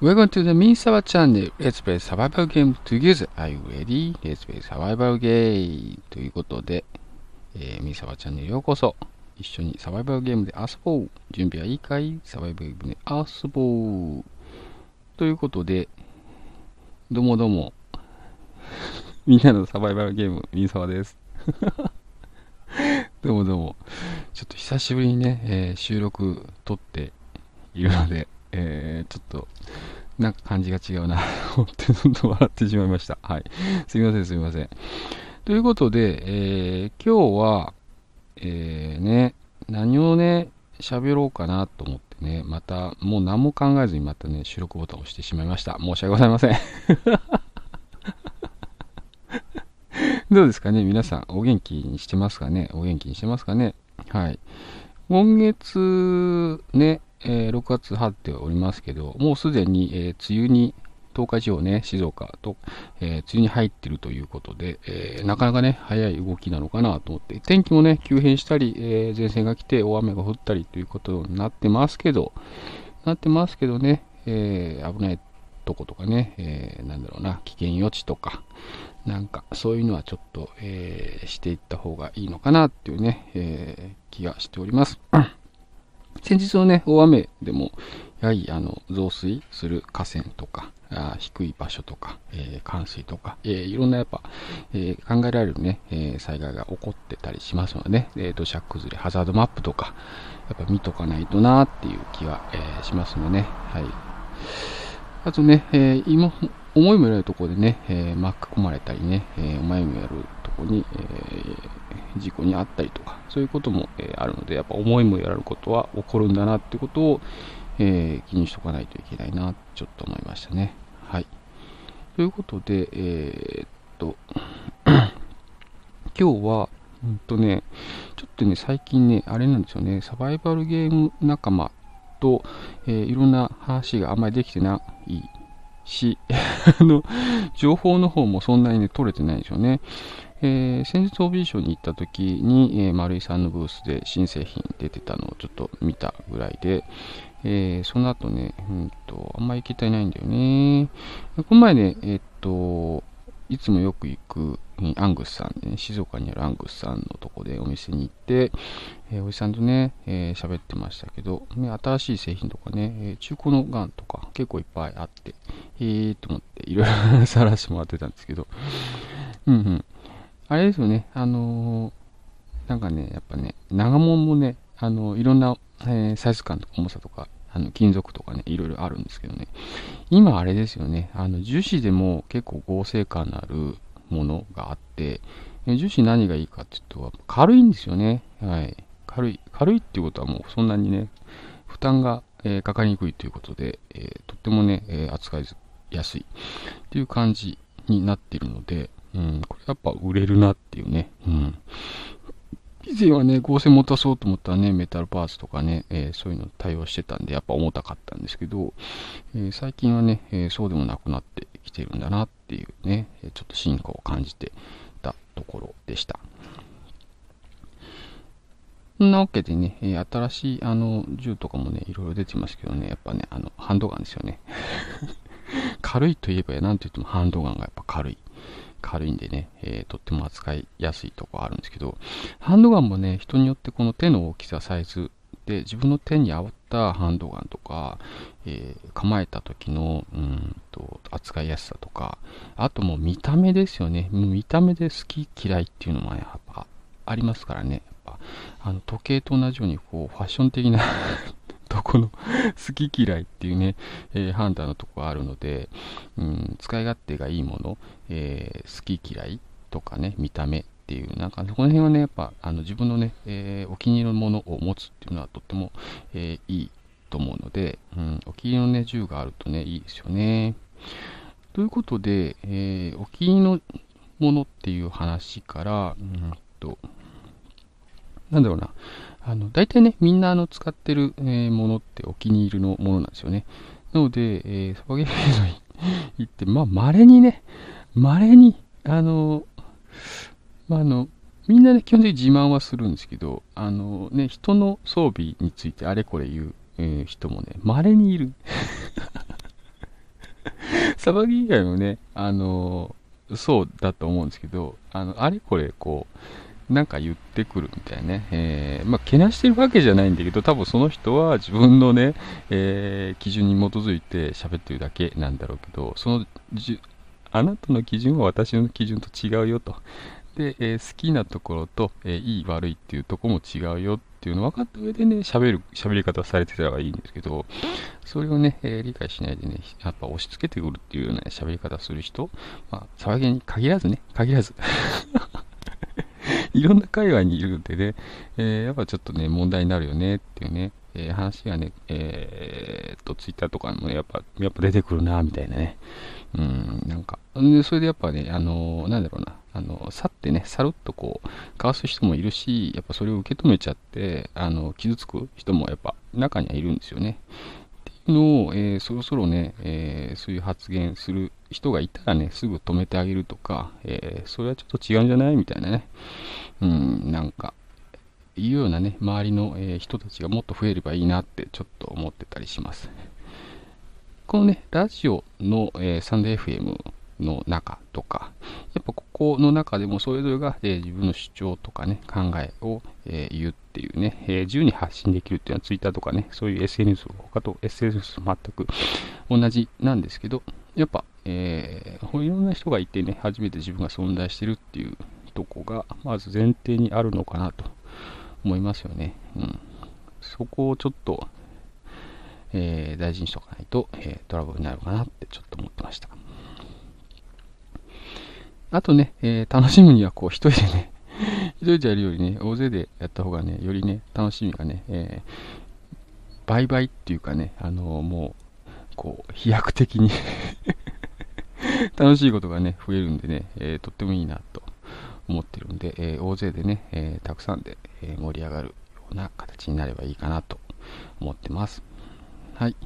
Welcome to the Misawa channel. Let's play survival game together. Are you ready? Let's play survival game. ということで、えー、ミサワチャンネルようこそ。一緒にサバイバルゲームで遊ぼう。準備はいいかい？サバイバルゲームで遊ぼう。ということで、どうもどうも。みんなのサバイバルゲーム、ミサワです。どうもどうも。ちょっと久しぶりにね、えー、収録撮っているので、えー、ちょっと、なんか感じが違うなと 思って、ちょっと笑ってしまいました。はい。すみません、すみません。ということで、えー、今日は、えー、ね、何をね、喋ろうかなと思ってね、また、もう何も考えずにまたね、収録ボタンを押してしまいました。申し訳ございません。どうですかね皆さん、お元気にしてますかね？お元気にしてますかね？はい。今月、ね、えー、6月入っておりますけど、もうすでに、えー、梅雨に、東海地方ね、静岡と、えー、梅雨に入ってるということで、え、なかなかね、早い動きなのかなと思って、天気もね、急変したり、え、前線が来て大雨が降ったりということになってますけど、なってますけどね、え危ないとことかね、えなんだろうな、危険予知とか、なんかそういうのはちょっと、えしていった方がいいのかなっていうね、え気がしております。先日のね、大雨でも、やはりあの増水する河川とか、あ低い場所とか、えー、冠水とか、えー、いろんなやっぱ、えー、考えられるね、え災害が起こってたりしますのでね、え土砂崩れ、ハザードマップとか、やっぱ見とかないとなっていう気は、えしますのでね。はい。あとね、え今、思いもよるところでね、え巻き込まれたりね、え思いもよるところに、え事故に遭ったりとか、そういうことも、えあるので、やっぱ思いもよらることは起こるんだなってことを、え気にしとかないといけないな、ちょっと思いましたね。はい。ということで、えー、っと、今日は、うんとね、ちょっとね、最近ね、あれなんですよね、サバイバルゲーム仲間と、えー、いろんな話があんまりできてないし、あの、情報の方もそんなにね、取れてないんですよね。えー、先日 OB 賞に行った時に、えー、丸井さんのブースで新製品出てたのをちょっと見たぐらいで、えー、その後ね、うんと、あんまり行きたいないんだよね。この前ね、えっと、いつもよく行くアングスさんね、静岡にあるアングスさんのとこでお店に行って、えー、おじさんとね、えー、喋ってましたけど、ね、新しい製品とかね、えー、中古のガンとか結構いっぱいあって、えーと思っていろいろ探してもらってたんですけど、うんうん。あれですよね、あのー、なんかね、やっぱね、長物もね、あのいろんな、えサイズ感とか重さとかあの金属とかね、いろいろあるんですけどね、今あれですよね、あの樹脂でも結構合成感のあるものがあって、樹脂何がいいかっていうと、軽いんですよね。はい。軽い。軽いっていうことはもうそんなにね、負担が、えー、かかりにくいということで、えー、とってもね、えー、扱いやすいっていう感じになってるので、うん、これやっぱ売れるなっていうね、うん、以前はね、合成持たそうと思ったらね、メタルパーツとかね、えー、そういうの対応してたんで、やっぱ重たかったんですけど、えー、最近はね、えー、そうでもなくなってきてるんだなっていうね、ちょっと進化を感じてたところでした。そんなわけでね、新しいあの銃とかもね、いろいろ出てますけどね、やっぱね、あのハンドガンですよね。軽いといえば、なんといってもハンドガンがやっぱ軽い。軽いんでね、えー、とっても扱いやすいとこあるんですけど、ハンドガンもね、人によってこの手の大きさ、サイズで、自分の手に合ったハンドガンとか、えー、構えた時のうんと扱いやすさとか、あともう見た目ですよね。見た目で好き嫌いっていうのもやっぱありますからね。あの時計と同じようにこうファッション的なとこの 好き嫌いっていうね、えー、判断のとこがあるので、うん、使い勝手がいいもの、えー、好き嫌いとかね、見た目っていう、なんかこの辺はね、やっぱあの自分のね、えー、お気に入りのものを持つっていうのはとっても、えいいと思うので、うん、お気に入りのね、銃があるとね、いいですよね。ということで、えお気に入りのものっていう話から、うんと、なんだろうな、あの、大体ね、みんなあの使ってる、え、ものってお気に入りのものなんですよね。なので、えー、サバゲームに行って、まあ、稀にね、稀に、あの、まあ、あの、みんなね、基本的に自慢はするんですけど、あのね、人の装備についてあれこれ言う、えー、人もね、稀にいる。サバゲー以外もね、あのそうだと思うんですけど、あの、あれこれ、こう、なんか言ってくるみたいなね。えー、まあ、けなしてるわけじゃないんだけど、多分その人は自分のね、えー、基準に基づいて喋ってるだけなんだろうけど、そのじ、あなたの基準は私の基準と違うよと。で、えー、好きなところと、えいい悪いっていうとこも違うよっていうのを分かった上でね、喋る、喋り方されてたらいいんですけど、それをね、えー、理解しないでね、やっぱ押し付けてくるっていうような喋り方する人、まあ、騒ぎに限らずね、限らず。いろんな界隈にいるんでね、えー、やっぱちょっとね、問題になるよねっていうね、えー、話がね、えー、と、ツイッターとかも、やっぱ、やっぱ出てくるな、みたいなね。うん、なんか、で、それでやっぱね、あのー、なんだろうな、あの、去ってね、さるっとこう、かわす人もいるし、やっぱそれを受け止めちゃって、あの、傷つく人もやっぱ中にはいるんですよね。っていうのを、えー、そろそろね、えー、そういう発言する人がいたらね、すぐ止めてあげるとか、えー、それはちょっと違うんじゃないみたいなね。うん、なんか、いうようなね、周りの、え人たちがもっと増えればいいなってちょっと思ってたりします。このね、ラジオの、えサンデー FM の中とか、やっぱここの中でもそれぞれが、え自分の主張とかね、考えを、え言うっていうね、え自由に発信できるっていうのは Twitter とかね、そういう SNS、他と SNS 全く同じなんですけど、やっぱ、えー、いろんな人がいてね、初めて自分が存在してるっていうとこが、まず前提にあるのかなと思いますよね。うん。そこをちょっと、えー、大事にしとかないと、えー、トラブルになるかなってちょっと思ってました。あとね、えー、楽しむにはこう一人でね、一人でやるよりね、大勢でやった方がね、よりね、楽しみがね、えー、倍々っていうかね、あのー、もう、こう、飛躍的に 楽しいことがね、増えるんでね、えー、とってもいいなと思ってるんで、えー、大勢でね、えー、たくさんで、え盛り上がるような形になればいいかなと思ってます。はい。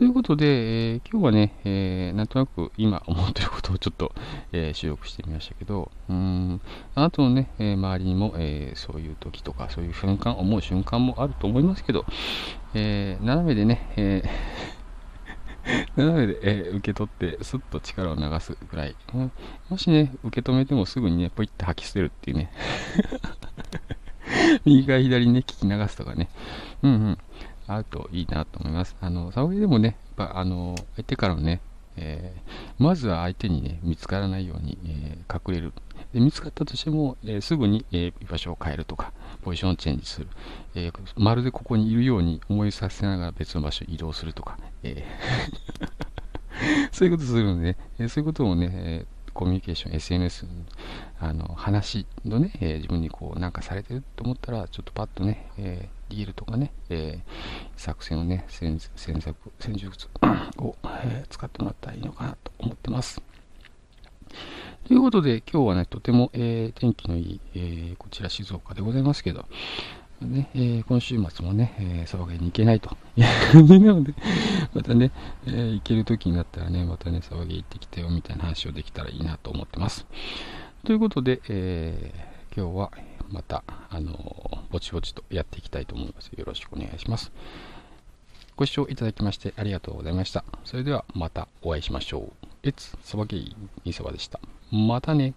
ということで、えー、今日はね、えー、なんとなく今思ってることをちょっと、えー、収録してみましたけど、うん、あなたのね、え周りにも、えそういう時とか、そういう瞬間、思う瞬間もあると思いますけど、え斜めでね、え斜めで、え受け取って、スッと力を流すぐらい、うん、もしね、受け止めてもすぐにね、ポイって吐き捨てるっていうね、右から左にね、聞き流すとかね、うんうん。あるといいなと思います。あの、沙織でもね、やっぱあの、相手からのね、えー、まずは相手にね、見つからないように、えー、隠れる。で見つかったとしても、えー、すぐに、え居場所を変えるとか、ポジションチェンジする。えまるでここにいるように思いさせながら別の場所に移動するとか、え そういうことするのでね、えそういうこともね、えコミュニケーション、SNS、あの話のね、えー、自分にこうなんかされてると思ったら、ちょっとパッとね、えー、リールとかね、えー、作戦をね、戦戦策、戦術を、え使ってもらったらいいのかなと思ってます。ということで、今日はね、とても、え天気のいい、えこちら静岡でございますけど、ね、えー、今週末もね、えー、騒ぎに行けないと。なので、またね、えー、行ける時になったらね、またね、騒ぎ行ってきたよみたいな話をできたらいいなと思ってます。ということで、えー、今日はまた、あのぼちぼちとやっていきたいと思います。よろしくお願いします。ご視聴いただきましてありがとうございました。それではまたお会いしましょう。It's サバゲイ、イサバでした。またね。